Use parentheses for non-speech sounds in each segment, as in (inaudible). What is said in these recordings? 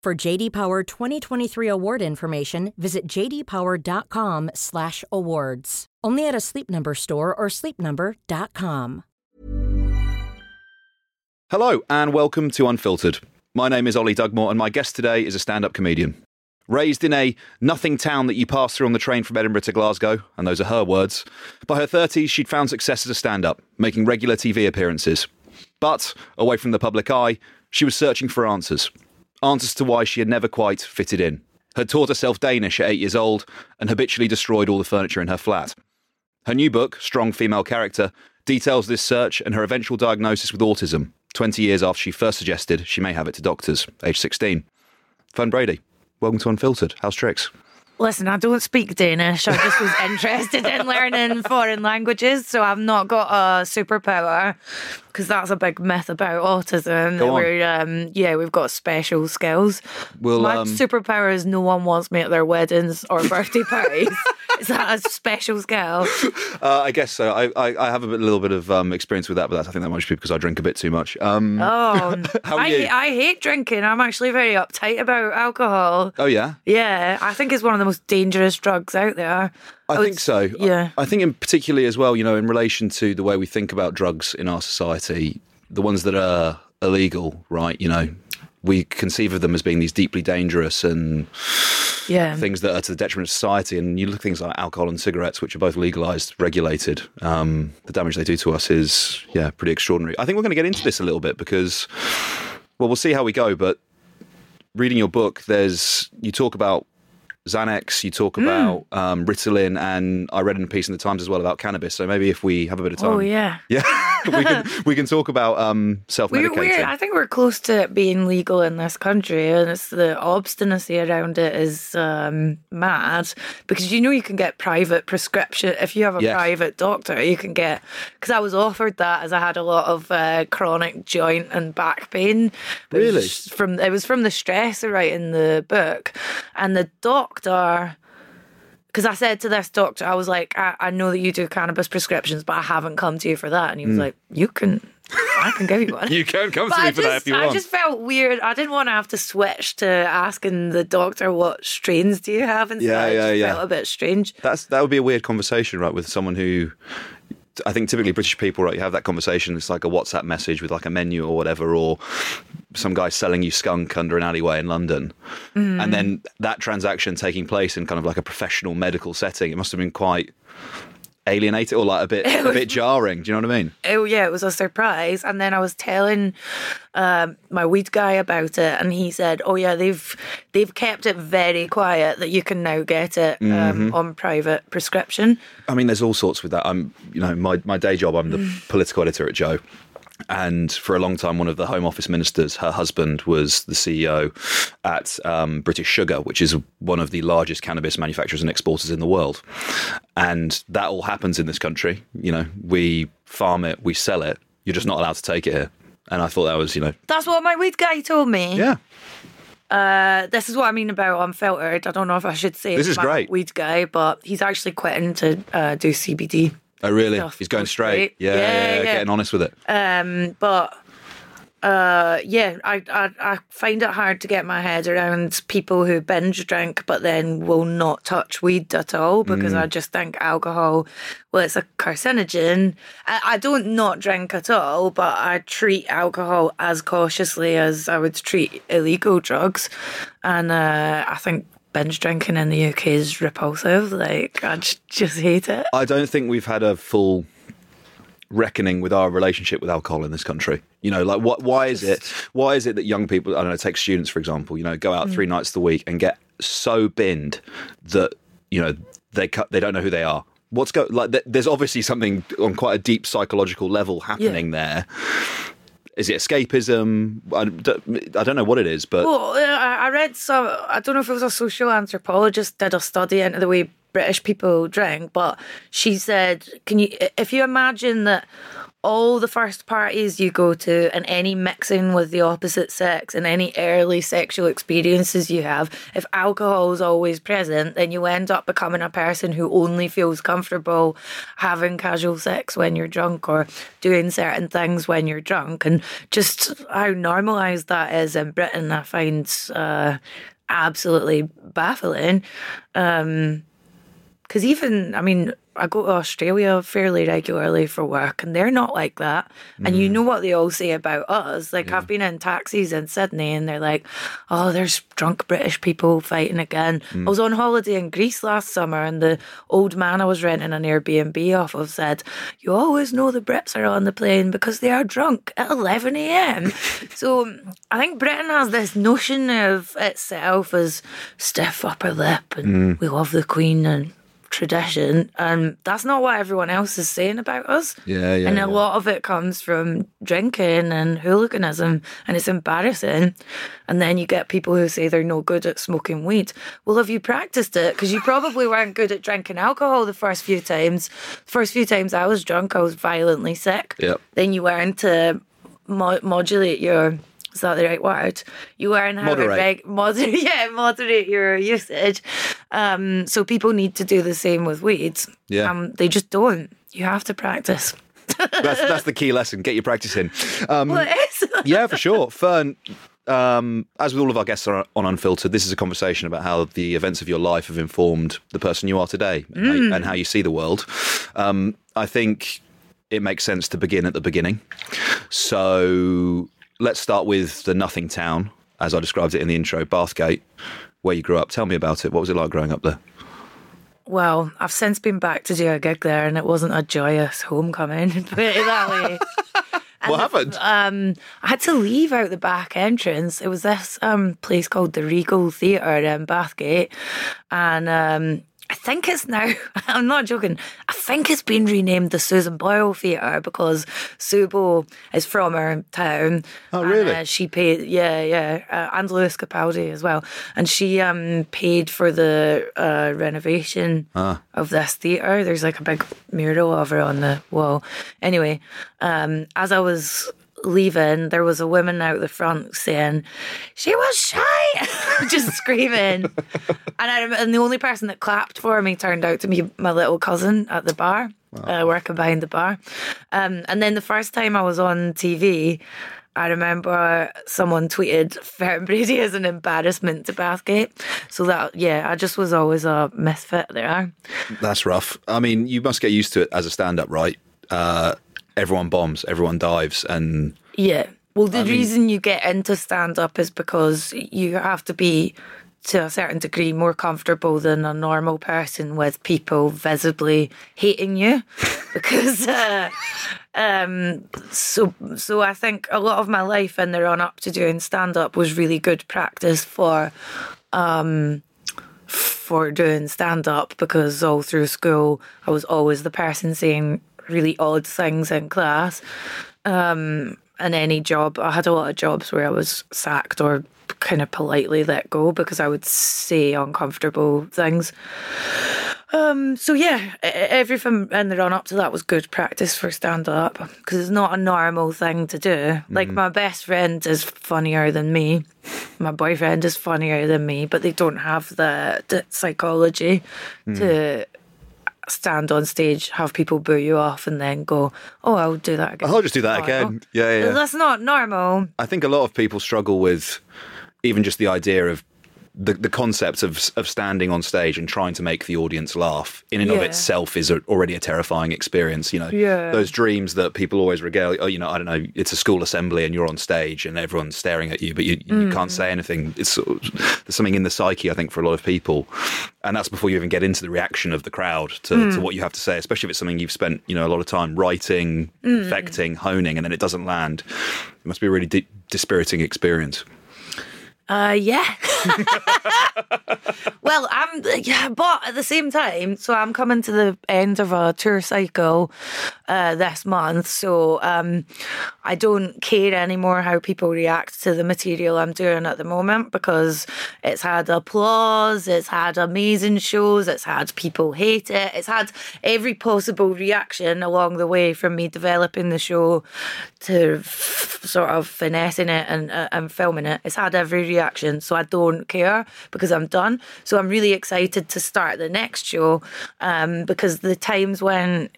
For JD Power 2023 award information, visit jdpower.com/awards. Only at a Sleep Number store or sleepnumber.com. Hello and welcome to Unfiltered. My name is Oli Dugmore and my guest today is a stand-up comedian. Raised in a nothing town that you pass through on the train from Edinburgh to Glasgow, and those are her words, by her 30s she'd found success as a stand-up, making regular TV appearances. But, away from the public eye, she was searching for answers. Answers to why she had never quite fitted in. Had taught herself Danish at eight years old and habitually destroyed all the furniture in her flat. Her new book, Strong Female Character, details this search and her eventual diagnosis with autism, 20 years after she first suggested she may have it to doctors, age 16. Fern Brady, welcome to Unfiltered. How's tricks? Listen, I don't speak Danish. I just was (laughs) interested in learning foreign languages, so I've not got a superpower because that's a big myth about autism. Go. We're, um, yeah, we've got special skills. Well, My um, superpower is no one wants me at their weddings or birthday parties. (laughs) is that a special skill? Uh, I guess so. I, I, I have a bit, little bit of um, experience with that, but that's, I think that might be because I drink a bit too much. Um, Oh, (laughs) How are I, you? I hate drinking. I'm actually very uptight about alcohol. oh, yeah? Yeah, I think it's one of the most dangerous drugs out there. I would think so. Yeah. I think, in particularly as well, you know, in relation to the way we think about drugs in our society, the ones that are illegal, right? You know, we conceive of them as being these deeply dangerous and Yeah. things that are to the detriment of society. And you look at things like alcohol and cigarettes, which are both legalized, regulated. Um, the damage they do to us is, yeah, pretty extraordinary. I think we're going to get into this a little bit because, well, we'll see how we go. But reading your book, there's you talk about Xanax, you talk about um, Ritalin, and I read in a piece in the Times as well about cannabis. So maybe if we have a bit of time, Oh, yeah. (laughs) yeah, we can (laughs) we can talk about um, self medicating. I think we're close to it being legal in this country, and it's the obstinacy around it is um, mad because you know you can get private prescription if you have a Yes. private doctor. You can get because I was offered that as I had a lot of uh, chronic joint and back pain. But it was Really? from it was from the stress of writing the book, and the doctor. Because I said to this doctor, I was like, I, I know that you do cannabis prescriptions, but I haven't come to you for that. And he was like, You can, I can give you one. Mm. (laughs) you can come But to me I for that just, if you want. I just felt weird. I didn't want to have to switch to asking the doctor what strains do you have and Yeah, stuff. Yeah, just yeah. felt a bit strange. That's that would be a weird conversation, right? With someone who, I think typically British people, right? You have that conversation. It's like a WhatsApp message with like a menu or whatever, or some guy selling you skunk under an alleyway in London, Mm. and then that transaction taking place in kind of like a professional medical setting. It must have been quite alienating or like a bit (laughs) a bit (laughs) jarring. Do you know what I mean? Oh yeah, it was a surprise. And then I was telling um, my weed guy about it, and he said, "Oh yeah, they've they've kept it very quiet that you can now get it um, Mm-hmm. on private prescription." I mean, there's all sorts with that. I'm, you know, my, my day job, I'm the political editor at Joe. And for a long time, one of the Home Office ministers, her husband was the CEO at um, British Sugar, which is one of the largest cannabis manufacturers and exporters in the world. And that all happens in this country. You know, we farm it, we sell it. You're just not allowed to take it here. And I thought that was, you know, That's what my weed guy told me. yeah. Uh, this is what I mean about unfiltered. I don't know if I should say This is I'm great. weed guy, but he's actually quitting to uh, do CBD. Oh, really? Stuff. He's going Go straight. yeah, Yeah, yeah, yeah. getting honest with it. Um, but uh, yeah, I, I I find it hard to get my head around people who binge drink but then will not touch weed at all because Mm. I just think alcohol, well, it's a carcinogen. I, I don't not drink at all, but I treat alcohol as cautiously as I would treat illegal drugs, and uh, I think. Binge drinking in the UK is repulsive. Like, I just hate it. I don't think we've had a full reckoning with our relationship with alcohol in this country. You know, like what? Why is it? Why is it that young people? I don't know. Take students for example. You know, go out mm. three nights a week and get so binned that you know they cut. They don't know who they are. What's go like? th- There's obviously something on quite a deep psychological level happening there. Is it escapism? I don't, I don't know what it is, but Well, uh, I read some. I don't know if it was a social anthropologist did a study into the way British people drink, but she said, "Can you, if you imagine that all the first parties you go to and any mixing with the opposite sex and any early sexual experiences you have, if alcohol is always present, then you end up becoming a person who only feels comfortable having casual sex when you're drunk or doing certain things when you're drunk. And just how normalised that is in Britain, I find uh, absolutely baffling. Um, because even, I mean, I go to Australia fairly regularly for work, and they're not like that. And you mm. know what they all say about us. Like, I've been in taxis in Sydney, and they're like, oh, there's drunk British people fighting again. Mm. I was on holiday in Greece last summer, and the old man I was renting an Airbnb off of said, You always know the Brits are on the plane because they are drunk at 11 a.m. (laughs) so I think Britain has this notion of itself as stiff upper lip, and mm. we love the Queen and tradition and that's not what everyone else is saying about us Yeah, yeah, and yeah. a lot of it comes from drinking and hooliganism and it's embarrassing and then you get people who say they're no good at smoking weed well have you practiced it because you probably (laughs) weren't good at drinking alcohol the first few times first few times i was drunk i was violently sick Yep. then you learn to mo- modulate your is that the right word? You learn how Moderate. to reg- moderate, (laughs) yeah, moderate your usage. Um, so people need to do the same with weeds. Yeah. Um, they just don't. You have to practice. (laughs) that's that's the key lesson. Get your practice in. Um, Well, (laughs) yeah, for sure. Fern, um, as with all of our guests on on Unfiltered, this is a conversation about how the events of your life have informed the person you are today and, how, Mm. and how you see the world. Um, I think it makes sense to begin at the beginning. So let's start with the nothing town, as I described it in the intro, Bathgate, where you grew up. Tell me about it. What was it like growing up there? Well, I've since been back to do a gig there, and it wasn't a joyous homecoming. (laughs) Put it that way. (laughs) what happened? um, I had to leave out the back entrance. It was this um, place called the Regal Theatre in Bathgate, and um, I think it's now. (laughs) I'm not joking. I think it's been renamed the Susan Boyle Theatre because Subo is from our town. Oh, and, really? uh, she paid, yeah, yeah, uh, and Lewis Capaldi as well, and she um paid for the uh, renovation Ah. of this theatre. There's like a big mural of her on the wall. Anyway, um, as I was leaving, there was a woman out the front saying, "She was shy," (laughs) just screaming. And I and the only person that clapped for me turned out to be my little cousin at the bar, uh, working behind the bar. Um, and then the first time I was on TV. I remember someone tweeted Fern Brady is an embarrassment to Bathgate. So that, yeah, I just was always a misfit there. That's rough. I mean, you must get used to it as a stand up, right? Uh, everyone bombs, everyone dives, and Yeah. Well, the I mean- reason you get into stand up is because you have to be, to a certain degree, more comfortable than a normal person with people visibly hating you. (laughs) because, uh, um, so, so I think a lot of my life in the run up to doing stand up was really good practice for, um, for doing stand up because all through school I was always the person saying really odd things in class. Um, and any job, I had a lot of jobs where I was sacked or kind of politely let go because I would say uncomfortable things. Um, so yeah, everything in the run up to that was good practice for stand up because it's not a normal thing to do. Like my best friend is funnier than me, my boyfriend is funnier than me, but they don't have the, the psychology to stand on stage, have people boo you off, and then go, "Oh, I'll do that again." I'll just do that tomorrow." again. Yeah, yeah. That's not normal. I think a lot of people struggle with even just the idea of the, the concept of of standing on stage and trying to make the audience laugh in and of itself is a, already a terrifying experience. You know, Yeah. those dreams that people always regale. Oh, you know, I don't know. It's a school assembly and you're on stage and everyone's staring at you, but you, you mm. can't say anything. It's sort of, there's something in the psyche, I think, for a lot of people, and that's before you even get into the reaction of the crowd to, to mm. what you have to say. Especially if it's something you've spent you know a lot of time writing, mm. perfecting, honing, and then it doesn't land. It must be a really di- dispiriting experience. Uh, yeah. (laughs) well, I'm yeah, but at the same time, so I'm coming to the end of a tour cycle uh, this month, so um, I don't care anymore how people react to the material I'm doing at the moment because it's had applause, it's had amazing shows, it's had people hate it, it's had every possible reaction along the way from me developing the show to f- sort of finessing it and uh, and filming it. It's had every reaction, so I don't care because I'm done. So I'm really excited to start the next show um, because the times when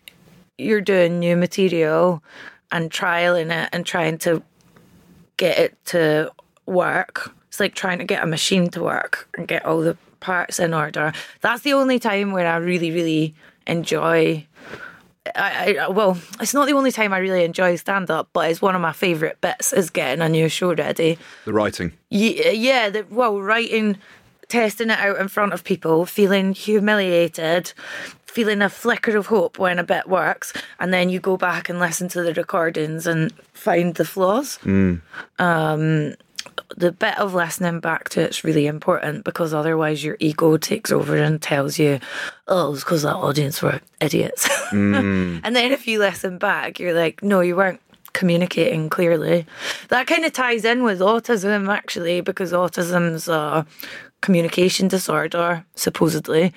you're doing new material and trialing it and trying to get it to work. It's like trying to get a machine to work and get all the parts in order. That's the only time where I really, really enjoy. I, I well, it's not the only time I really enjoy stand up, but it's one of my favourite bits is getting a new show ready. The writing. Yeah, yeah. The, well, writing, testing it out in front of people, feeling humiliated, feeling a flicker of hope when a bit works, and then you go back and listen to the recordings and find the flaws. Um, the bit of listening back to it's really important because otherwise your ego takes over and tells you, "Oh, it's because that audience were idiots." (laughs) and then if you listen back, you're like, "No, you weren't." communicating clearly that kind of ties in with autism actually because autism's a communication disorder supposedly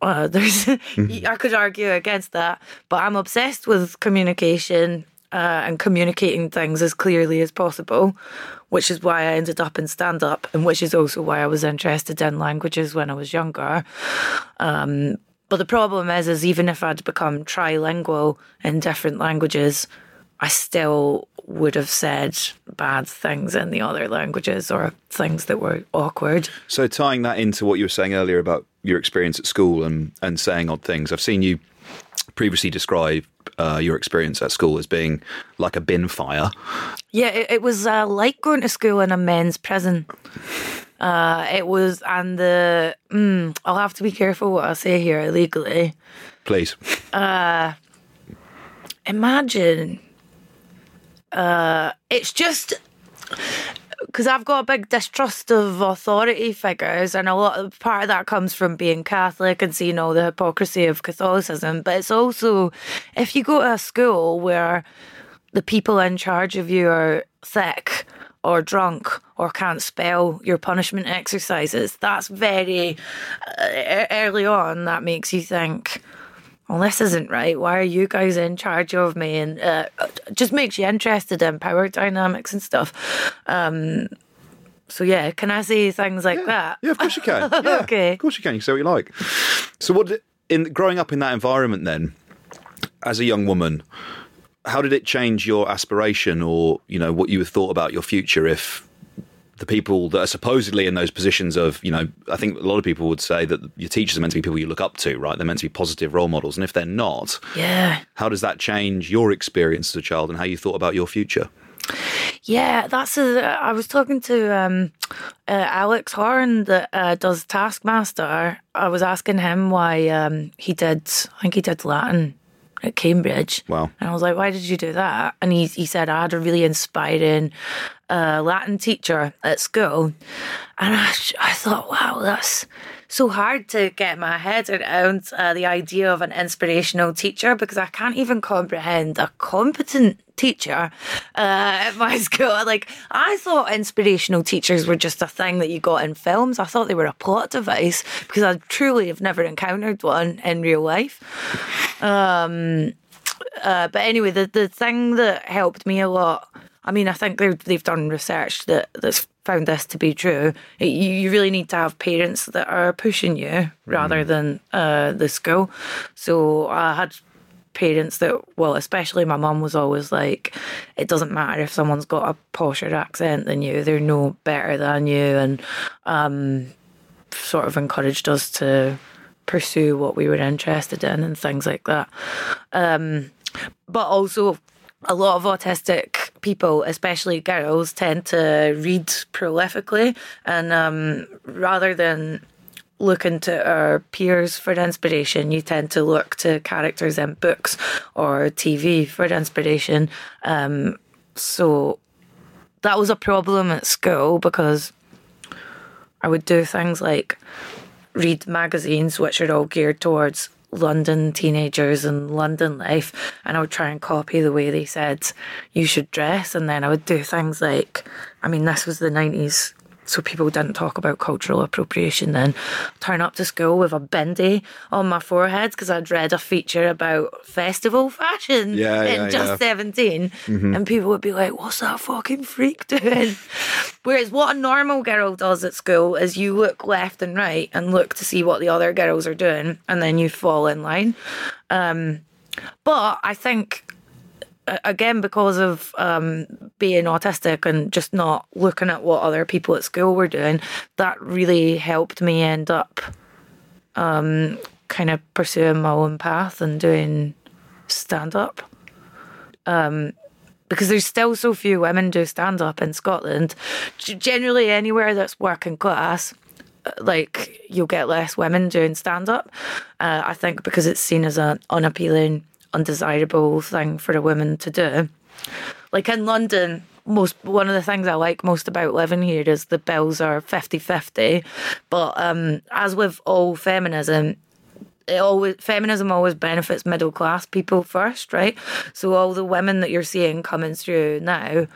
uh, (laughs) there's I could argue against that, but I'm obsessed with communication uh, and communicating things as clearly as possible, which is why I ended up in stand up, and which is also why I was interested in languages when I was younger. Um, but the problem is, is even if I'd become trilingual in different languages, I still would have said bad things in the other languages or things that were awkward. So tying that into what you were saying earlier about your experience at school and, and saying odd things, I've seen you previously describe uh, your experience at school as being like a bin fire. Yeah, it, it was uh, like going to school in a men's prison. Uh, it was, and the mm, I'll have to be careful what I say here legally. Please. Uh, Imagine, uh, it's just because I've got a big distrust of authority figures, and a lot of part of that comes from being Catholic and seeing all the hypocrisy of Catholicism. But it's also if you go to a school where the people in charge of you are sick or drunk or can't spell your punishment exercises, that's very uh, early on. That makes you think. Well, this isn't right. Why are you guys in charge of me? And uh, just makes you interested in power dynamics and stuff. Um, so yeah, can I say things like that? Yeah, of course you can. (laughs) Yeah, Okay. Of course you can. You can say what you like. So what in growing up in that environment then, as a young woman, how did it change your aspiration or, you know, what you thought about your future if the people that are supposedly in those positions of, you know, I think a lot of people would say that your teachers are meant to be people you look up to, right? They're meant to be positive role models. And if they're not, Yeah. how does that change your experience as a child and how you thought about your future? Yeah, that's a. I was talking to um, uh, Alex Horne that uh, does Taskmaster. I was asking him why um, he did. I think he did Latin at Cambridge. Wow. And I was like, "Why did you do that?" And he he said, "I had a really inspiring uh, Latin teacher at school," and I I thought, "Wow, that's so hard to get my head around uh, the idea of an inspirational teacher because I can't even comprehend a competent teacher uh, at my (laughs) school. Like, I thought inspirational teachers were just a thing that you got in films. I thought they were a plot device because I truly have never encountered one in real life. Um, uh, but anyway, the, the thing that helped me a lot, I mean, I think they've, done research that, that's found this to be true. You, you really need to have parents that are pushing you rather than uh, the school. So I had parents that, well, especially my mum was always like, it doesn't matter if someone's got a posher accent than you, they're no better than you. And um, sort of encouraged us to pursue what we were interested in and things like that. Um, but also, a lot of autistic people, especially girls, tend to read prolifically, and um, rather than looking to our peers for inspiration, you tend to look to characters in books or TV for inspiration. Um, so that was a problem at school because I would do things like read magazines which are all geared towards London teenagers and London life, and I would try and copy the way they said you should dress. And then I would do things like, I mean, this was the 90s, so people didn't talk about cultural appropriation then. Turn up to school with a bindi on my forehead because I'd read a feature about festival fashion Yeah, in yeah, just yeah. 17. And people would be like, what's that fucking freak doing? (laughs) Whereas what a normal girl does at school is you look left and right and look to see what the other girls are doing and then you fall in line. Um, but I think again because of um, being autistic and just not looking at what other people at school were doing, that really helped me end up um, kind of pursuing my own path and doing stand up. Um, because there's still so few women do stand up in Scotland. Generally, anywhere that's working class, uh, like you'll get less women doing stand up. Uh, I think because it's seen as an unappealing, undesirable thing for a woman to do. Like in London, most one of the things I like most about living here is the bills are 50-50. But um, as with all feminism, it always feminism always benefits middle class people first, right? So all the women that you're seeing coming through now,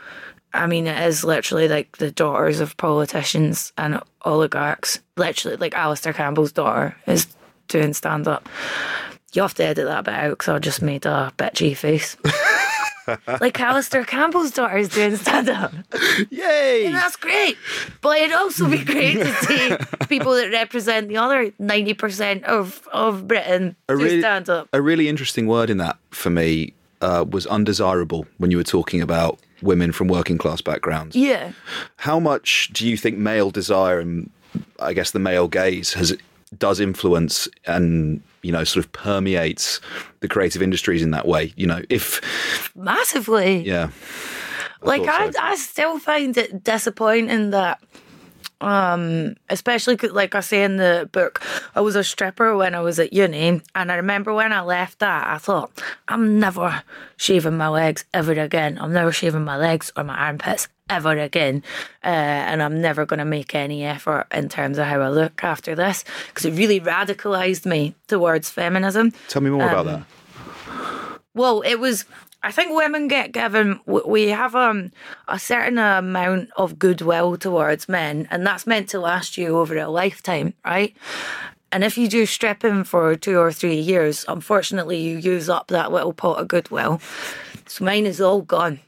I mean, it is literally like the daughters of politicians and oligarchs. Literally, like Alastair Campbell's daughter is doing stand up. You have to edit that bit out because I just made a bitchy face. (laughs) like Alastair Campbell's daughter is doing stand up. Yay! And that's great. But it'd also be great to see (laughs) people that represent the other 90% of, of Britain A do really- stand up. A really interesting word in that for me uh, was undesirable when you were talking about women from working class backgrounds. Yeah. How much do you think male desire and I guess the male gaze has does influence and you know sort of permeates the creative industries in that way? You know, if Massively. yeah, like I, thought so. I still find it disappointing that um especially like i say in the book i was a stripper when i was at uni and i remember when i left that i thought i'm never shaving my legs ever again i'm never shaving my legs or my armpits ever again uh, and i'm never going to make any effort in terms of how i look after this because it really radicalized me towards feminism tell me more about Um, that. well, it was. I think women get given. We have um, a certain amount of goodwill towards men, and that's meant to last you over a lifetime, right? And if you do strip stripping for two or three years, unfortunately, you use up that little pot of goodwill. So mine is all gone.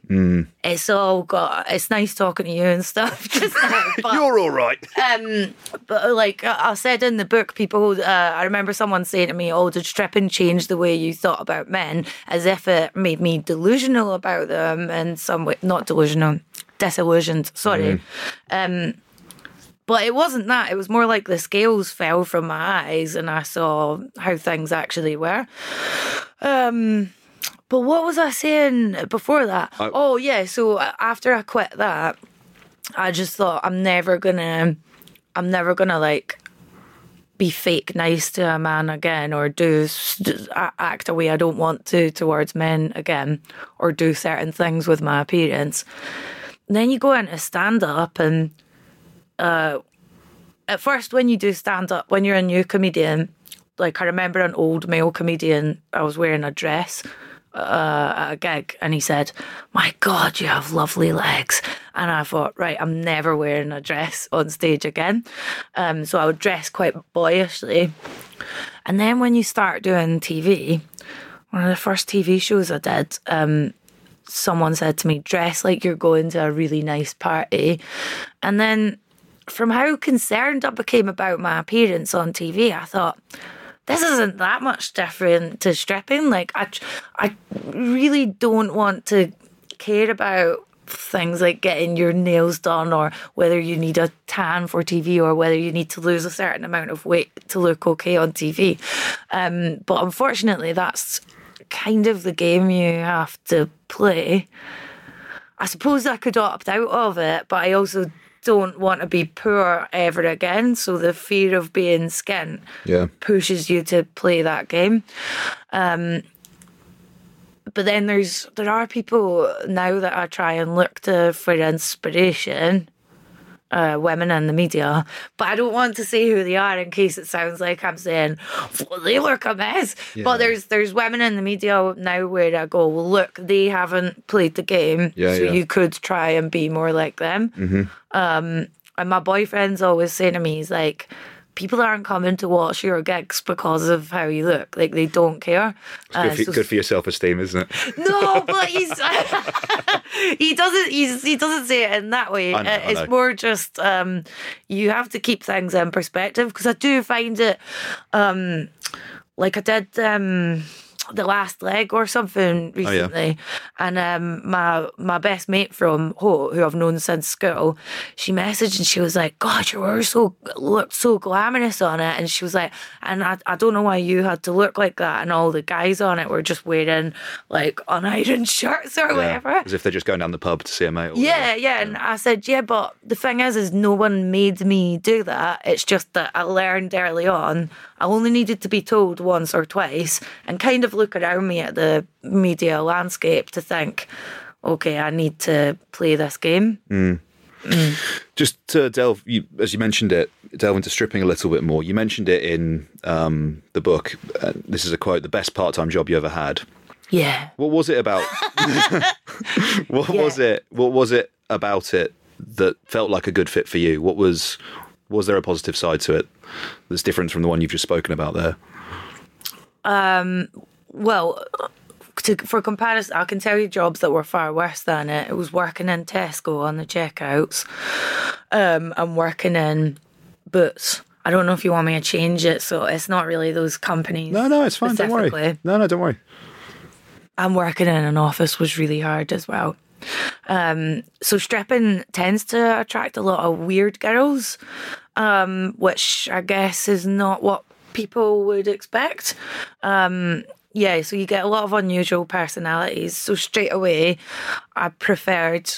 It's all got. It's nice talking to you and stuff. (laughs) (laughs) But- You're all right. um, but like I said in the book, people. Uh, I remember someone saying to me, "Oh, did stripping change the way you thought about men?" As if it made me delusional about them in some way. Not delusional, disillusioned. Sorry. Um, but it wasn't that. It was more like the scales fell from my eyes, and I saw how things actually were. Um. But what was I saying before that? I- oh yeah, so after I quit that, I just thought I'm never gonna, I'm never gonna like be fake nice to a man again, or do act a way I don't want to towards men again, or do certain things with my appearance. And then you go into stand up and uh, at first when you do stand up, when you're a new comedian, like I remember an old male comedian, I was wearing a dress uh, at a gig, and he said, "My God, you have lovely legs." And I thought, right, I'm never wearing a dress on stage again. Um, so I would dress quite boyishly. And then when you start doing TV, one of the first TV shows I did, um, someone said to me, dress like you're going to a really nice party. And then from how concerned I became about my appearance on TV, I thought, this isn't that much different to stripping. Like, I, I really don't want to care about things like getting your nails done or whether you need a tan for TV or whether you need to lose a certain amount of weight to look okay on TV. Um, but unfortunately, that's kind of the game you have to play. I suppose I could opt out of it, but I also don't want to be poor ever again. So the fear of being skint Yeah. pushes you to play that game. Um, but then there's there are people now that I try and look to for inspiration. Uh, women in the media, but I don't want to say who they are in case it sounds like I'm saying well, they look a mess. But there's there's women in the media now where I go, well, look, they haven't played the game, Yeah, so yeah. you could try and be more like them. Um, and my boyfriend's always saying to me, he's like, people aren't coming to watch your gigs because of how you look. Like they don't care. Uh, Good for, so- good for your self esteem, isn't it? no, (laughs) but he's (laughs) he doesn't he's, he doesn't say it in that way. Know, Uh, it's more just um, you have to keep things in perspective because I do find it um, like I did um, the last leg or something Oh, yeah. recently, and um, my my best mate from Ho, who I've known since school, she messaged and she was like, "God, you were so looked so glamorous on it," and she was like, "And I, I don't know why you had to look like that," and all the guys on it were just wearing like unironed (laughs) shirts or whatever. As if they're just going down the pub to see a mate. or Yeah, whatever. yeah, and I said, yeah, but the thing is, is no one made me do that. It's just that I learned early on. I only needed to be told once or twice, and kind of look around me at the media landscape to think, okay, I need to play this game. Just to delve, you, as you mentioned it, delve into stripping a little bit more. You mentioned it in um, the book. Uh, this is a quote: "The best part-time job you ever had." Yeah. What was it about? (laughs) (laughs) what was it? What was it about it that felt like a good fit for you? What was was there a positive side to it that's different from the one you've just spoken about there? Well, to, for comparison, I can tell you jobs that were far worse than it. It was working in Tesco on the checkouts, um, and working in Boots. I don't know if you want me to change it, so it's not really those companies. No, no, it's fine. Don't worry. No, no, don't worry. and working in an office was really hard as well. Um, so stripping tends to attract a lot of weird girls, um, which I guess is not what people would expect. Um, yeah, so you get a lot of unusual personalities. So straight away, I preferred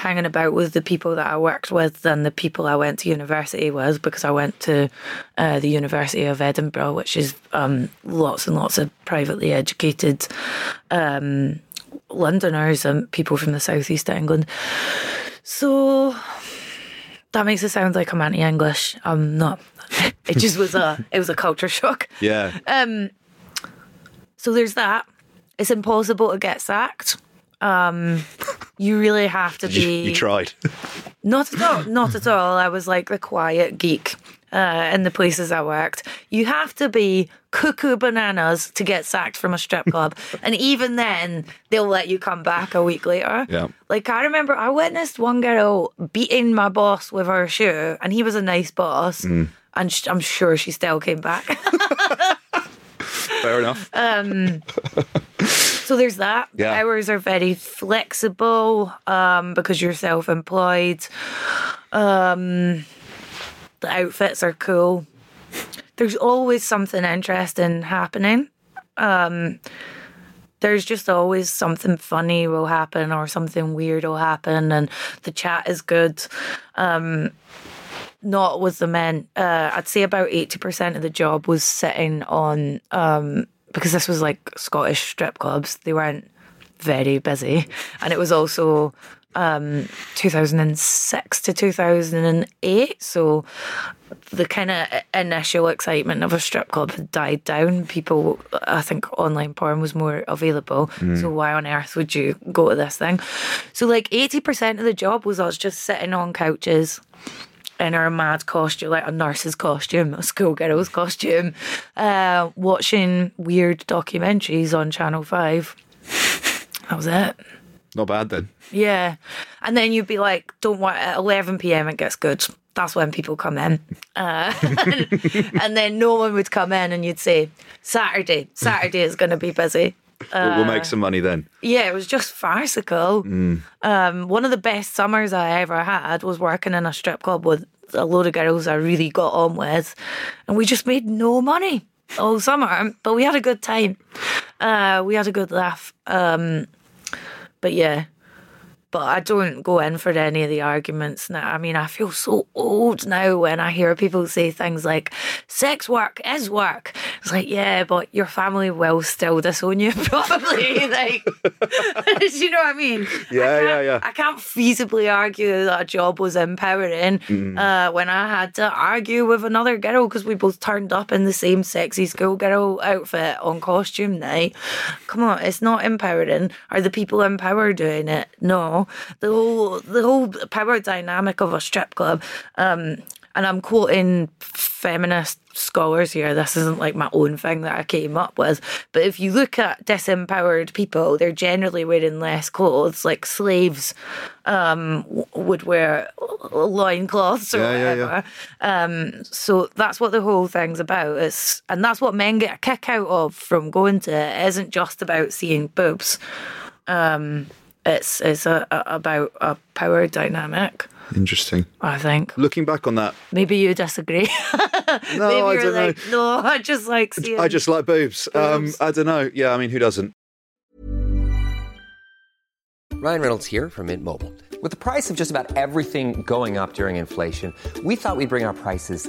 hanging about with the people that I worked with than the people I went to university with because I went to uh, the University of Edinburgh, which is um, lots and lots of privately educated um, Londoners and people from the southeast of England. So that makes it sound like I'm anti-English. I'm not. It just was a (laughs) it was a culture shock. Yeah, Um. So there's that. It's impossible to get sacked. Um, you really have to (laughs) you, be you tried. not at all. Not at all. I was like the quiet geek uh, in the places I worked. You have to be cuckoo bananas to get sacked from a strip (laughs) club, and even then, they'll let you come back a week later. Yeah. Like I remember, I witnessed one girl beating my boss with her shoe, and he was a nice boss, Mm. and sh- I'm sure she still came back. (laughs) Fair enough. (laughs) So there's that. The Yeah. hours are very flexible um, because you're self-employed. Um, the outfits are cool. There's always something interesting happening. Um, there's just always something funny will happen or something weird will happen, and the chat is good. Um, not with the men. Uh, I'd say about eighty percent of the job was sitting on um, because this was like Scottish strip clubs. They weren't very busy, and it was also um, 2006 to 2008. So the kind of initial excitement of a strip club had died down. People, I think online porn was more available. So why on earth would you go to this thing? So like 80% of the job was us just sitting on couches in our mad costume, like a nurse's costume, a schoolgirl's costume, uh, watching weird documentaries on Channel 5. That was it. Not bad then. Yeah. And then you'd be like, don't worry, at 11 pm it gets good. That's when people come in. Uh, (laughs) and then no one would come in and you'd say, Saturday, Saturday is going to be busy. we'll, we'll make some money then. Yeah, it was just farcical. Um, one of the best summers I ever had was working in a strip club with a load of girls I really got on with, and we just made no money all summer, but we had a good time. Uh, we had a good laugh. Um, but yeah, but I don't go in for any of the arguments now. I mean, I feel so old now when I hear people say things like sex work is work. It's like, yeah, but your family will still disown you, (laughs) probably. like, do (laughs) you know what I mean? Yeah, I yeah, yeah. I can't feasibly argue that a job was empowering uh, when I had to argue with another girl because we both turned up in the same sexy schoolgirl outfit on costume night. Come on, it's not empowering. Are the people in power doing it? No. The whole the whole power dynamic of a strip club. Um, and I'm quoting feminist scholars here. This isn't like my own thing that I came up with. But if you look at disempowered people, they're generally wearing less clothes. Like slaves um, would wear loincloths or Yeah, yeah, yeah. whatever. Um, so that's what the whole thing's about. It's, and that's what men get a kick out of from going to it. It isn't just about seeing boobs. Um, it's it's a, a, about a power dynamic. Interesting. I think. Looking back on that, Maybe you disagree. (laughs) no, Maybe I you're don't know. no, I just like seeing. I just like boobs. Um, Boobs. I don't know. Yeah, I mean, who doesn't? Ryan Reynolds here from Mint Mobile. With the price of just about everything going up during inflation, we thought we'd bring our prices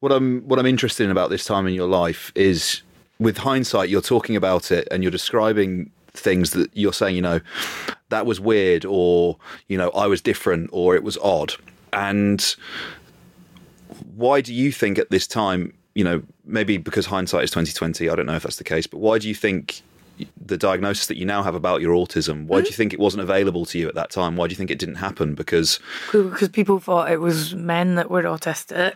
what I'm what I'm interested in about this time in your life is, with hindsight, you're talking about it and you're describing things that you're saying, you know, that was weird, or you know, I was different, or it was odd, and why do you think at this time, you know, maybe because hindsight is 2020, I don't know if that's the case, but why do you think the diagnosis that you now have about your autism, why do you think it wasn't available to you at that time? Why do you think it didn't happen? Because because people thought it was men that were autistic.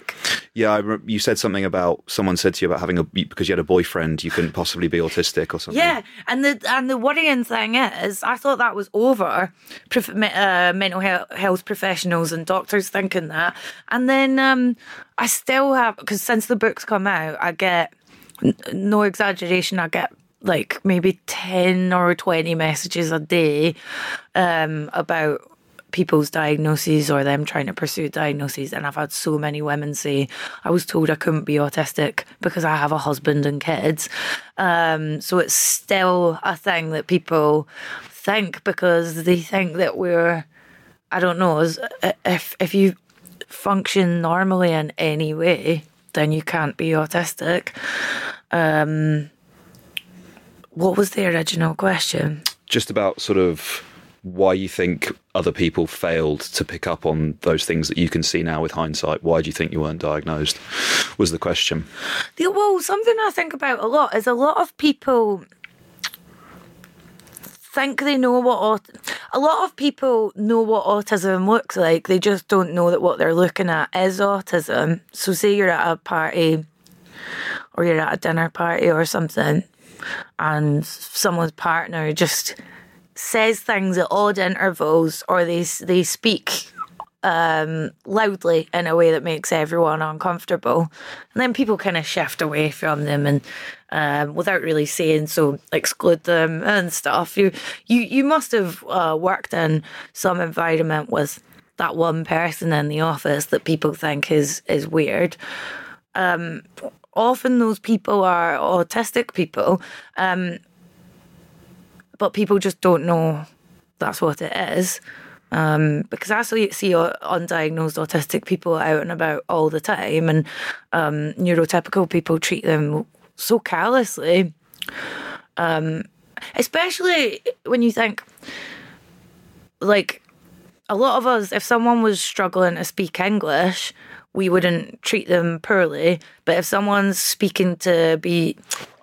Yeah, I remember you said something about someone said to you about having a because you had a boyfriend, you couldn't possibly be autistic or something. Yeah, and the and the worrying thing is, I thought that was over. Prof, uh, mental health, health professionals and doctors thinking that, and then um, I still have because since the book's come out, I get no exaggeration. I get like maybe ten or twenty messages a day um, about people's diagnoses or them trying to pursue diagnoses. And I've had so many women say I was told I couldn't be autistic because I have a husband and kids. Um, so it's still a thing that people think because they think that we're I don't know, if, if you function normally in any way then you can't be autistic. Um, what was the original question Just about sort of why you think other people failed to pick up on those things that you can see now with hindsight. Why do you think you weren't diagnosed? Was the question. Yeah, well, something I think about a lot is a lot of people think they know what aut- a lot of people know what autism looks like. They just don't know that what they're looking at is autism. So, say you're at a party or you're at a dinner party or something, and someone's partner just says things at odd intervals, or they they speak um, loudly in a way that makes everyone uncomfortable, and then people kind of shift away from them and. Um, without really saying so, exclude them and stuff. You you you must have uh, worked in some environment with that one person in the office that people think is is weird. Um, often those people are autistic people, um, but people just don't know that's what it is. Um, because I see, see undiagnosed autistic people out and about all the time, and um, neurotypical people treat them so callously. Um, especially when you think, like, a lot of us, if someone was struggling to speak English, we wouldn't treat them poorly. But if someone's speaking to be,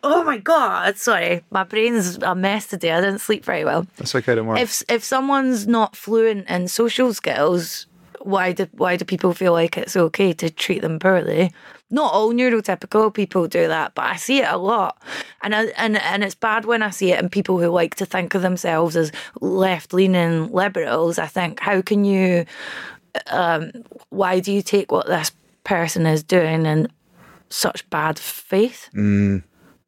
oh my god, sorry, my brain's a mess today. I didn't sleep very well. That's okay, don't worry. If if someone's not fluent in social skills, why do why do people feel like it's okay to treat them poorly? Not all neurotypical people do that, but I see it a lot, and I, and and it's bad when I see it in people who like to think of themselves as left leaning liberals. I think how can you um, why do you take what this person is doing in such bad faith? Mm.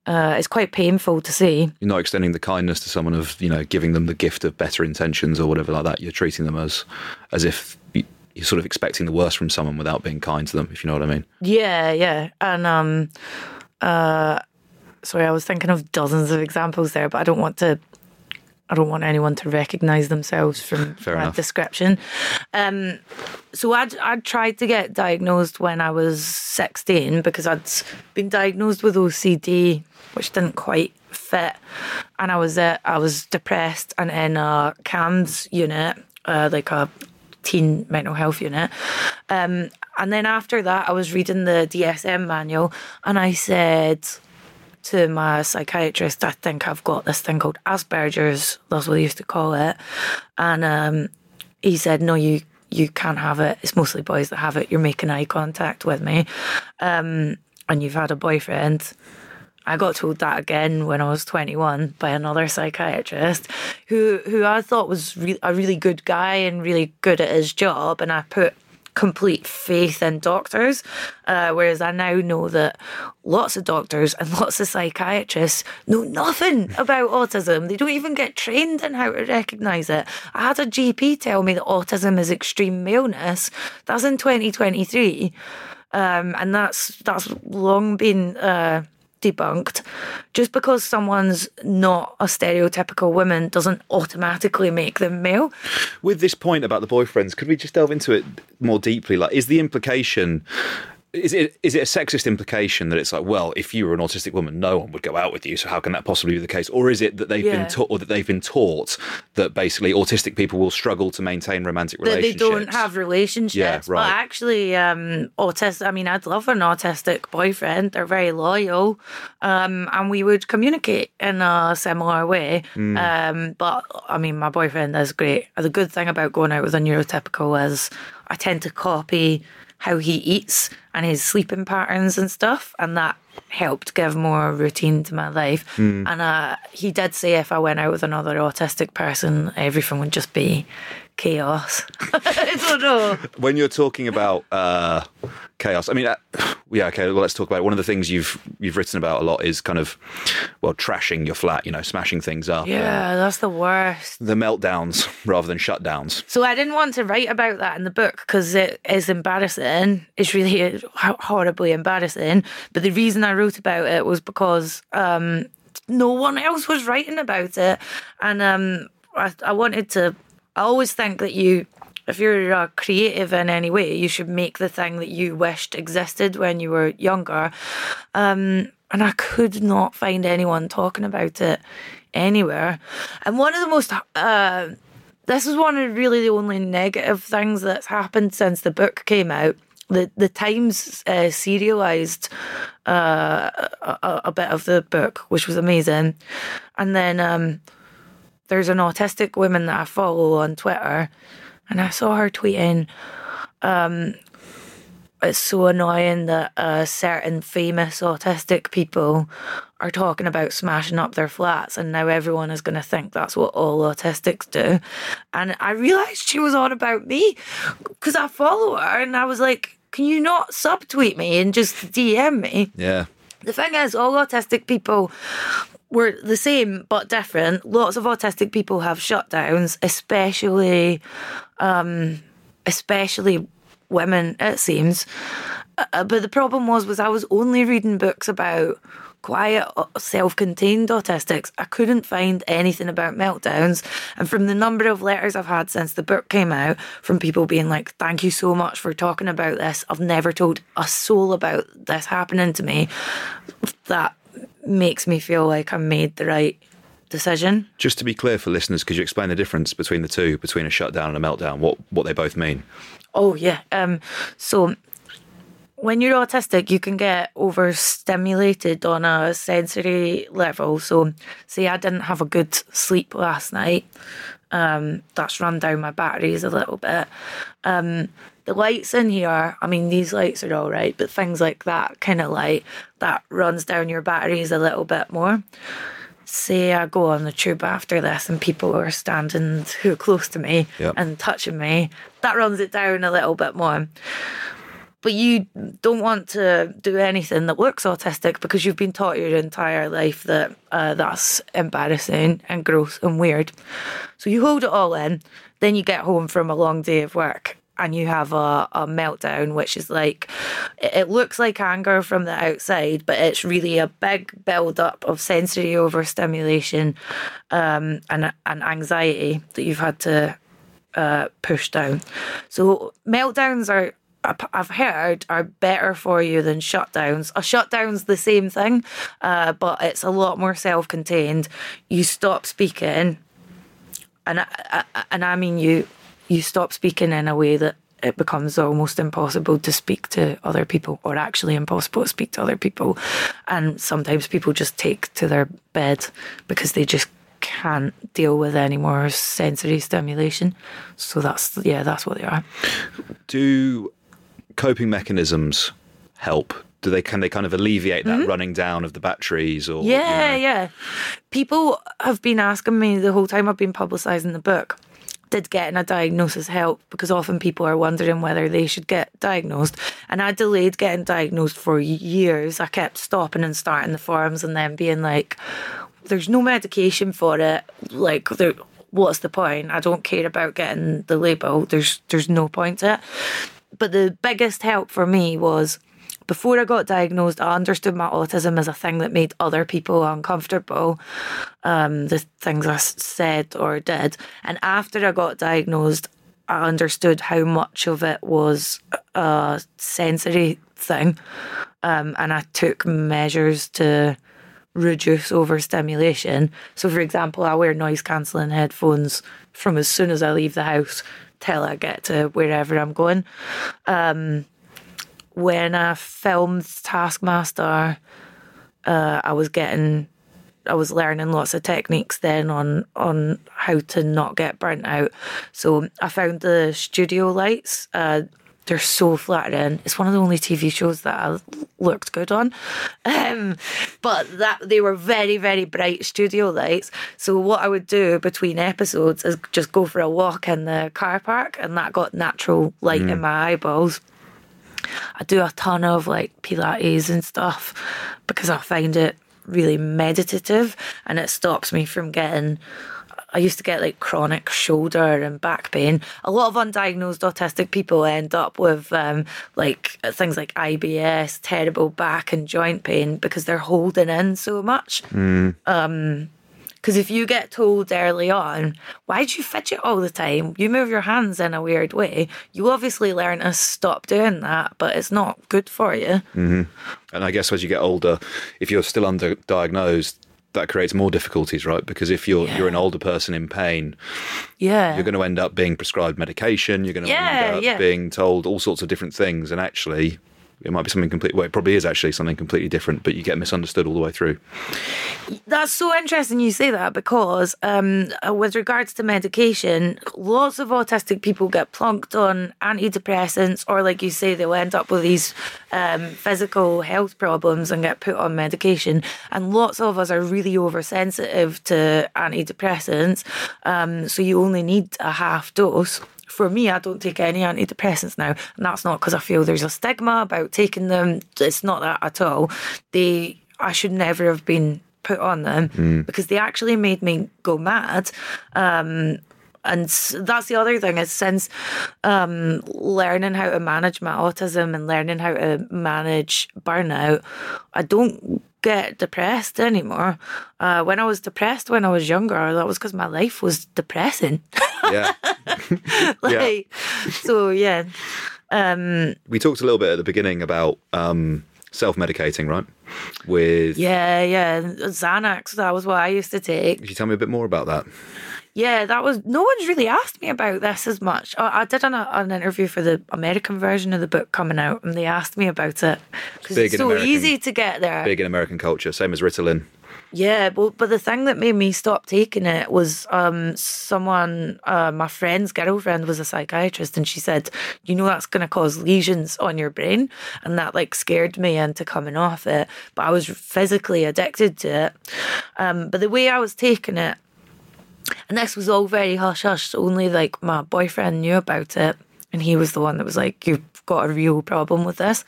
Uh, it's quite painful to see. You're not extending the kindness to someone of, you know, giving them the gift of better intentions or whatever like that. You're treating them as, as if you're sort of expecting the worst from someone without being kind to them, if you know what I mean. Yeah, yeah, and um, uh, sorry, I was thinking of dozens of examples there, but I don't want to I don't want anyone to recognise themselves from (laughs) Fair that enough. description. Um, so I'd I'd tried to get diagnosed when I was sixteen because I'd been diagnosed with OCD, which didn't quite fit, and I was uh, I was depressed and in a CAMHS unit, uh, like a teen mental health unit. Um, and then after that, I was reading the DSM manual, and I said to my psychiatrist, I think I've got this thing called Asperger's. That's what they used to call it. And um, he said, No, you you can't have it. It's mostly boys that have it. You're making eye contact with me, um, and you've had a boyfriend. I got told that again when I was 21 by another psychiatrist, who who I thought was re- a really good guy and really good at his job, and I put complete faith in doctors. Uh, whereas I now know that lots of doctors and (laughs) lots of psychiatrists know nothing about autism. They don't even get trained in how to recognise it. I had a GP tell me that autism is extreme maleness. That's in 2023. Um, and that's that's long been uh, debunked. Just because someone's not a stereotypical woman doesn't automatically make them male. With this point about the boyfriends, could we just delve into it more deeply? Like, is the implication. Is it is it a sexist implication that it's like, well, if you were an autistic woman, no one would go out with you, so how can that possibly be the case? Or is it that they've Yeah. been taught, or that they've been taught that basically autistic people will struggle to maintain romantic that they don't have relationships. Yeah, right. But actually, um, autistic. I mean, I'd love an autistic boyfriend. They're very loyal, um, and we would communicate in a similar way. Mm. Um, but I mean, my boyfriend is great. The good thing about going out with a neurotypical is I tend to copy how he eats and his sleeping patterns and stuff, and that helped give more routine to my life. Mm. And uh, he did say if I went out with another autistic person, everything would just be chaos. I don't know. when you're talking about uh, chaos, I mean, uh, yeah, okay. Well, let's talk about it. One of the things you've you've written about a lot is kind of well, trashing your flat. You know, smashing things up. Yeah, that's the worst. The meltdowns rather than shutdowns. So I didn't want to write about that in the book because it is embarrassing. It's really horribly embarrassing. But the reason I wrote about it was because um, no one else was writing about it, and um, I, I wanted to. I always think that you, if you're a creative in any way, you should make the thing that you wished existed when you were younger. Um, and I could not find anyone talking about it anywhere. And one of the most uh, this is one of really the only negative things that's happened since the book came out. The the Times uh, serialized uh, a, a- bit of the book, which was amazing, and then um, there's an autistic woman that I follow on Twitter, and I saw her tweeting, um, it's so annoying that uh, certain famous autistic people are talking about smashing up their flats, and now everyone is going to think that's what all autistics do. And I realized she was on about me because I follow her, and I was like, can you not subtweet me and just DM me? Yeah. The thing is, all autistic people were the same but different. Lots of autistic people have shutdowns, especially, um, especially women. It seems. Uh, but the problem was, was I was only reading books about quiet, uh, self-contained autistics. I couldn't find anything about meltdowns. And from the number of letters I've had since the book came out, from people being like, "Thank you so much for talking about this. I've never told a soul about this happening to me." That makes me feel like I made the right decision. Just to be clear for listeners, could you explain the difference between the two, between a shutdown and a meltdown? What what they both mean? Oh yeah. Um. So when you're autistic, you can get overstimulated on a sensory level. So, say I didn't have a good sleep last night. Um, that's run down my batteries a little bit. Um, the lights in here, I mean, these lights are all right, but things like that kind of light that runs down your batteries a little bit more. Say I go on the tube after this and people are standing too close to me Yep. and touching me, that runs it down a little bit more but you don't want to do anything that looks autistic because you've been taught your entire life that uh, that's embarrassing and gross and weird. So you hold it all in, then you get home from a long day of work and you have a, a meltdown, which is like, it looks like anger from the outside, but it's really a big build up of sensory overstimulation um, and, and anxiety that you've had to uh, push down. So meltdowns are I've heard are better for you than shutdowns. A shutdown's the same thing, uh, but it's a lot more self-contained. You stop speaking, and I, I, and I mean you. You stop speaking in a way that it becomes almost impossible to speak to other people, or actually impossible to speak to other people. And sometimes people just take to their bed because they just can't deal with any more sensory stimulation. So that's yeah, that's what they are. Do coping mechanisms help? Do they can they kind of alleviate that running down of the batteries or Mm-hmm. Yeah, yeah. People have been asking me the whole time I've been publicising the book. Did getting a diagnosis help? Because often people are wondering whether they should get diagnosed. And I delayed getting diagnosed for years. I kept stopping and starting the forums and then being like, there's no medication for it. Like, there, what's the point? I don't care about getting the label. There's there's no point to it. But the biggest help for me was before I got diagnosed, I understood my autism as a thing that made other people uncomfortable, um, the things I said or did. And after I got diagnosed, I understood how much of it was a sensory thing. Um, and I took measures to reduce overstimulation. So, for example, I wear noise cancelling headphones from as soon as I leave the house till I get to wherever I'm going. Um, when I filmed Taskmaster, uh, I was getting, I was learning lots of techniques then on on how to not get burnt out. So I found the studio lights. Uh, they're so flattering. It's one of the only TV shows that I looked good on. (laughs) Um, but that they were very, very bright studio lights. So what I would do between episodes is just go for a walk in the car park, and that got natural light in my eyeballs. I do a ton of like Pilates and stuff because I find it really meditative and it stops me from getting. I used to get like chronic shoulder and back pain. A lot of undiagnosed autistic people end up with um, like things like IBS, terrible back and joint pain because they're holding in so much. Um, because if you get told early on, why do you fidget all the time? You move your hands in a weird way. You obviously learn to stop doing that, but it's not good for you. Mm-hmm. And I guess as you get older, if you're still underdiagnosed, that creates more difficulties, right? Because if you're you're an older person in pain, Yeah. you're going to end up being prescribed medication. You're going to Yeah, end up yeah. being told all sorts of different things, and actually, it might be something completely. Well, it probably is actually something completely different, but you get misunderstood all the way through. That's so interesting you say that because, um, uh, with regards to medication, lots of autistic people get plunked on antidepressants, or like you say, they'll end up with these um, physical health problems and get put on medication. And lots of us are really oversensitive to antidepressants, um, so you only need a half dose for me, I don't take any antidepressants now, and that's not because I feel there's a stigma about taking them. It's not that at all. They, I should never have been put on them because they actually made me go mad. Um, and that's the other thing is since um, learning how to manage my autism and learning how to manage burnout, I don't get depressed anymore. Uh, when I was depressed when I was younger, that was because my life was depressing. (laughs) (laughs) Yeah. like, so yeah. Um, we talked a little bit at the beginning about um, self-medicating, right? With yeah, yeah. Xanax, that was what I used to take. Could you tell me a bit more about that? Yeah, that was. No one's really asked me about this as much. I, I did an, an interview for the American version of the book coming out, and they asked me about it because it's so American- easy to get there. Big in American culture, same as Ritalin. Yeah, but but the thing that made me stop taking it was um someone uh, my friend's girlfriend was a psychiatrist and she said, you know that's gonna cause lesions on your brain and that like scared me into coming off it. But I was physically addicted to it. Um but the way I was taking it and this was all very hush hush, only like my boyfriend knew about it and he was the one that was like, You've got a real problem with this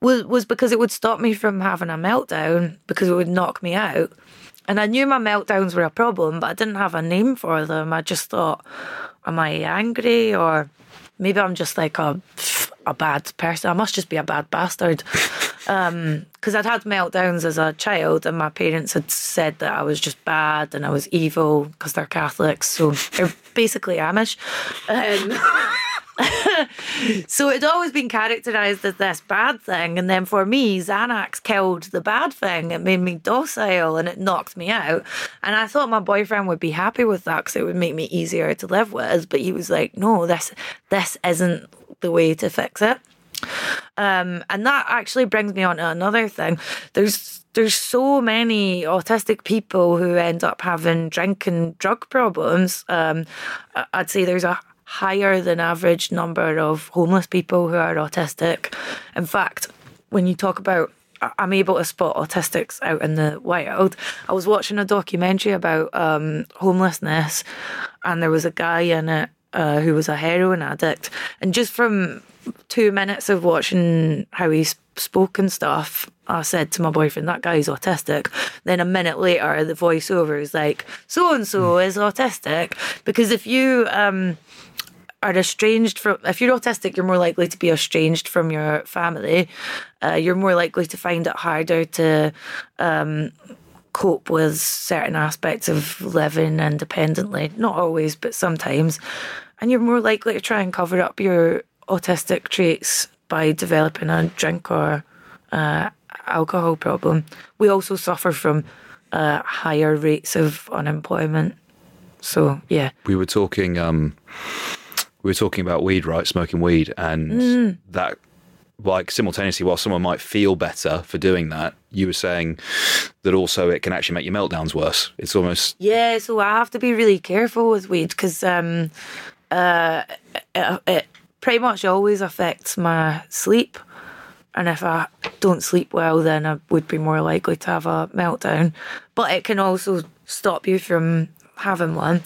was was because it would stop me from having a meltdown because it would knock me out. And I knew my meltdowns were a problem, but I didn't have a name for them. I just thought, am I angry or maybe I'm just like a a bad person. I must just be a bad bastard. Because I'd had meltdowns as a child, and my parents had said that I was just bad and I was evil because they're Catholics, so they're basically Amish. Um, (laughs) (laughs) so it'd always been characterized as this bad thing. And then for me, Xanax killed the bad thing. It made me docile and it knocked me out. And I thought my boyfriend would be happy with that because it would make me easier to live with. But he was like, no, this, this isn't the way to fix it. Um, and that actually brings me on to another thing. There's there's so many autistic people who end up having drink and drug problems. Um, I'd say there's a higher than average number of homeless people who are autistic. In fact, when you talk about I'm able to spot autistics out in the wild. I was watching a documentary about um, homelessness, and there was a guy in it uh, who was a heroin addict. And just from two minutes of watching how he spoke and stuff, I said to my boyfriend, that guy's autistic. Then a minute later, the voiceover is like, so and so is autistic. Because if you um, are estranged from, if you're autistic, you're more likely to be estranged from your family. Uh, you're more likely to find it harder to um, cope with certain aspects of living independently. Not always, but sometimes. And you're more likely to try and cover up your autistic traits by developing a drink or uh, alcohol problem. We also suffer from uh, higher rates of unemployment. So, yeah. We were talking. Um, we were talking about weed, right? Smoking weed, and that, like, simultaneously, while someone might feel better for doing that, you were saying that also it can actually make your meltdowns worse. It's almost Yeah, so I have to be really careful with weed because um, uh, it, it pretty much always affects my sleep. And if I don't sleep well, then I would be more likely to have a meltdown. But it can also stop you from having one.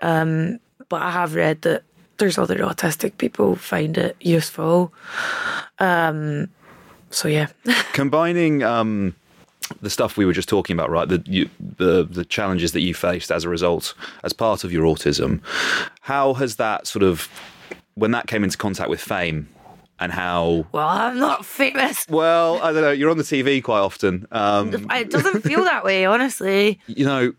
Um, but I have read that there's other autistic people find it useful. Um, so yeah. (laughs) combining um, the stuff we were just talking about, right? The you, the the challenges that you faced as a result, as part of your autism. How has that sort of when that came into contact with fame, and how? well, I'm not famous. Well, I don't know. You're on the TV quite often. Um, It doesn't feel that way, honestly. (laughs) you know,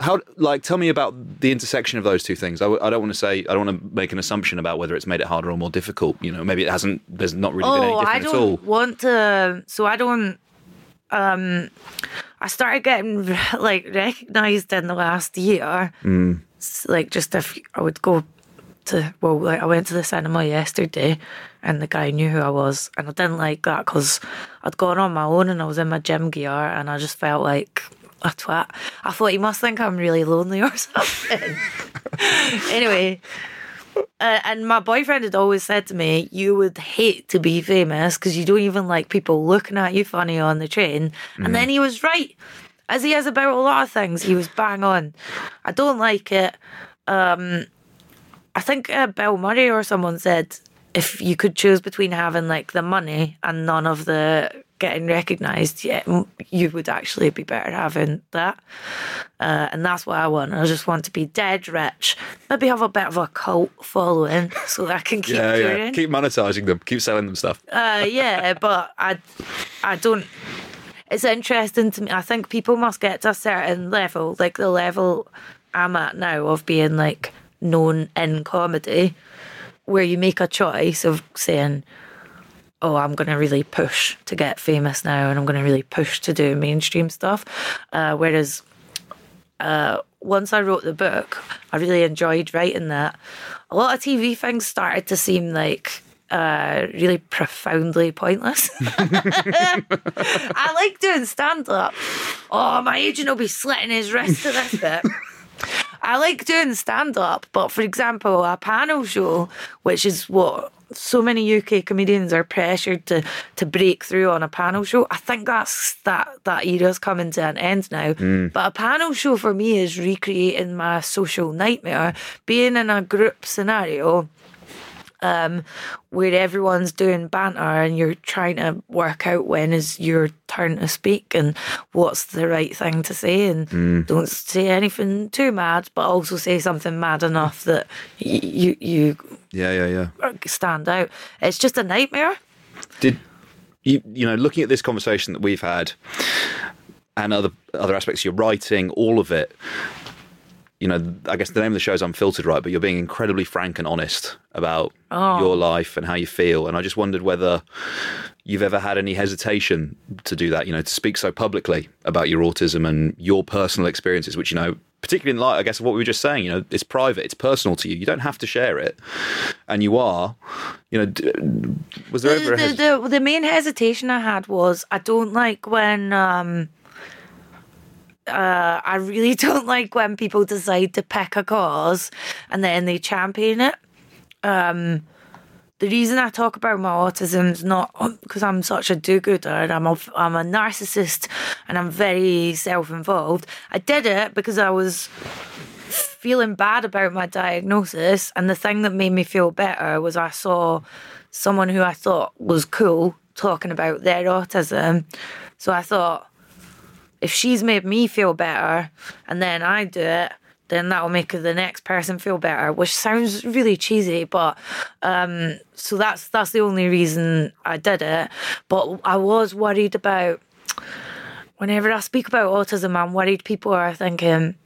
how? Like, tell me about the intersection of those two things. I, w- I don't want to say. I don't want to make an assumption about whether it's made it harder or more difficult. You know, maybe it hasn't. There's not really been any Oh, I different at all. don't want to. So I don't. Um, I started getting like recognized in the last year. Mm. Like just if I would go to well, like I went to the cinema yesterday, and the guy knew who I was, and I didn't like that because I'd gone on my own and I was in my gym gear, and I just felt like a twat. I thought he must think I'm really lonely or (laughs) something. anyway. Uh, and my boyfriend had always said to me, "You would hate to be famous because you don't even like people looking at you funny on the train." And then he was right, as he is about a lot of things. He was bang on. I don't like it. Um, I think uh, Bill Murray or someone said if you could choose between having like the money and none of the getting recognised, yeah, you would actually be better having that. Uh, and that's what I want. I just want to be dead rich, maybe have a bit of a cult following so that I can keep Yeah, yeah. Keep monetizing them. Keep selling them stuff. Uh, yeah, (laughs) but I, I don't. It's interesting to me. I think people must get to a certain level, like the level I'm at now of being like known in comedy, where you make a choice of saying, "Oh, I'm going to really push to get famous now, and I'm going to really push to do mainstream stuff," uh, whereas uh, once I wrote the book, I really enjoyed writing that. A lot of TV things started to seem like uh, really profoundly pointless. (laughs) I like doing stand up. Oh, my agent will be slitting his wrist to this bit. I like doing stand up, but for example, a panel show, which is what so many UK comedians are pressured to to break through on a panel show. I think that's that that era's coming to an end now. But a panel show for me is recreating my social nightmare, being in a group scenario um, where everyone's doing banter and you're trying to work out when is your turn to speak and what's the right thing to say and hmm. don't say anything too mad, but also say something mad enough that y- you you Yeah, yeah, yeah. stand out. It's just a nightmare. Did you you know looking at this conversation that we've had and other other aspects of your writing, all of it. You know, I guess the name of the show is Unfiltered, right? But you're being incredibly frank and honest about your life and how you feel. And I just wondered whether you've ever had any hesitation to do that, you know, to speak so publicly about your autism and your personal experiences, which, you know, particularly in light, I guess, of what we were just saying, you know, it's private, it's personal to you. You don't have to share it. And you are, you know, d- was there ever a the, hes- the, the main hesitation I had was I don't like when um uh I really (laughs) don't like when people decide to pick a cause and then they champion it. Um the reason I talk about my autism is not because I'm such a do-gooder. I'm a, I'm a narcissist and I'm very self-involved. I did it because I was feeling bad about my diagnosis, and the thing that made me feel better was I saw someone who I thought was cool talking about their autism. So I thought, if she's made me feel better, and then I do it, then that will make the next person feel better. Which sounds really cheesy, but um, so that's that's the only reason I did it. But I was worried about. Whenever I speak about autism, I'm worried people are thinking,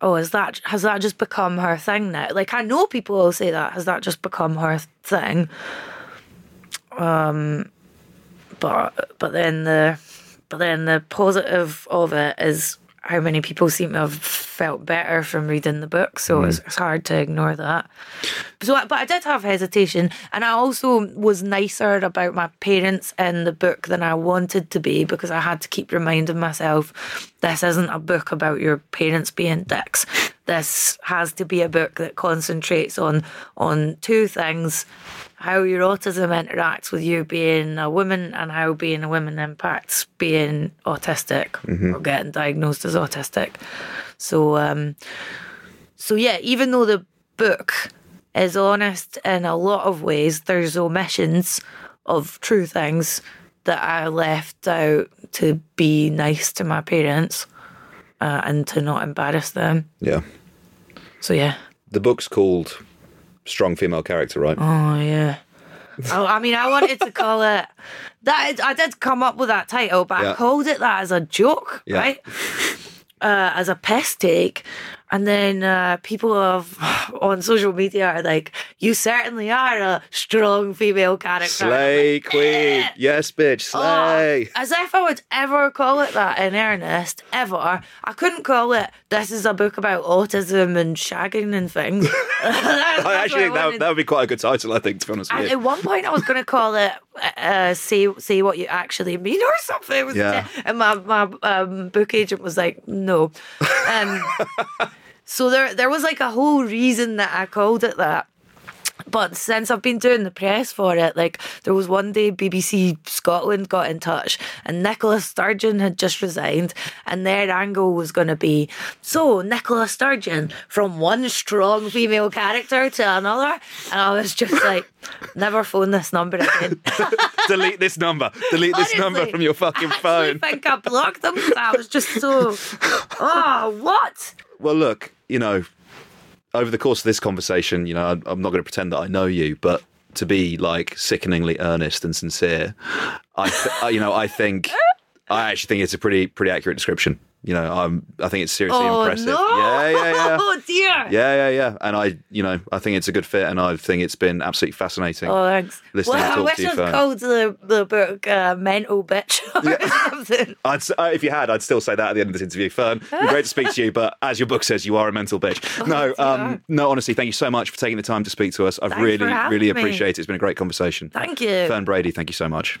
oh, is that has that just become her thing now? Like I know people will say that. Has that just become her thing? Um, but but then the but then the positive of it is how many people seem to have felt better from reading the book. So mm. it's, it's hard to ignore that. So, but I did have hesitation, and I also was nicer about my parents in the book than I wanted to be because I had to keep reminding myself this isn't a book about your parents being dicks. This has to be a book that concentrates on on two things: how your autism interacts with you being a woman, and how being a woman impacts being autistic or getting diagnosed as autistic. So, um, so yeah, even though the book is honest in a lot of ways, there's omissions of true things that I left out to be nice to my parents uh, and to not embarrass them. Yeah. So yeah. The book's called Strong Female Character, right? Oh yeah. oh, I mean, I wanted to call it that. I did come up with that title, but Yeah. I called it that as a joke, Yeah. right? Uh, as a piss take, And then uh, people on social media are like, "You certainly are a strong female character." Slay like, queen. Yes, bitch. Oh, Slay. as if I would ever call it that in earnest, ever. I couldn't call it, this is a book about autism and shagging and things. (laughs) (laughs) I actually think that, that would be quite a good title, I think, to be honest with you. at one point, I was going to call it uh, "Say Say What You Actually Mean" or something. It was Yeah. and my my um, book agent was like, "No." Um, (laughs) so there there was like a whole reason that I called it that. But since I've been doing the press for it, like there was one day BBC Scotland got in touch and Nicola Sturgeon had just resigned and their angle was going to be so Nicola Sturgeon from one strong female character to another. And I was just like, (laughs) never phone this number again. (laughs) Delete this number. Delete this number from your fucking phone. I think I blocked them 'cause I was just so, (laughs) oh, what? Well, look, you know, over the course of this conversation, you know, I'm, not going to pretend that I know you, but to be like sickeningly earnest and sincere, I, th- I- you know, I think, I actually think it's a pretty, pretty accurate description. You know, I'm, I think it's seriously oh, impressive. no. Yeah, yeah, yeah. (laughs) Oh, dear. Yeah, yeah, yeah. And I, you know, I think it's a good fit, and I think it's been absolutely fascinating. Oh, thanks. Listening well, to I wish I'd called the, the book uh, Mental Bitch (laughs) or something. (laughs) I'd, uh, if you had, I'd still say that at the end of this interview. Fern, great to speak to you, but as your book says, you are a mental bitch. No, um, no, honestly, thank you so much for taking the time to speak to us. I've Thanks really, really appreciate it. It's been a great conversation. Thank you. Fern Brady, thank you so much.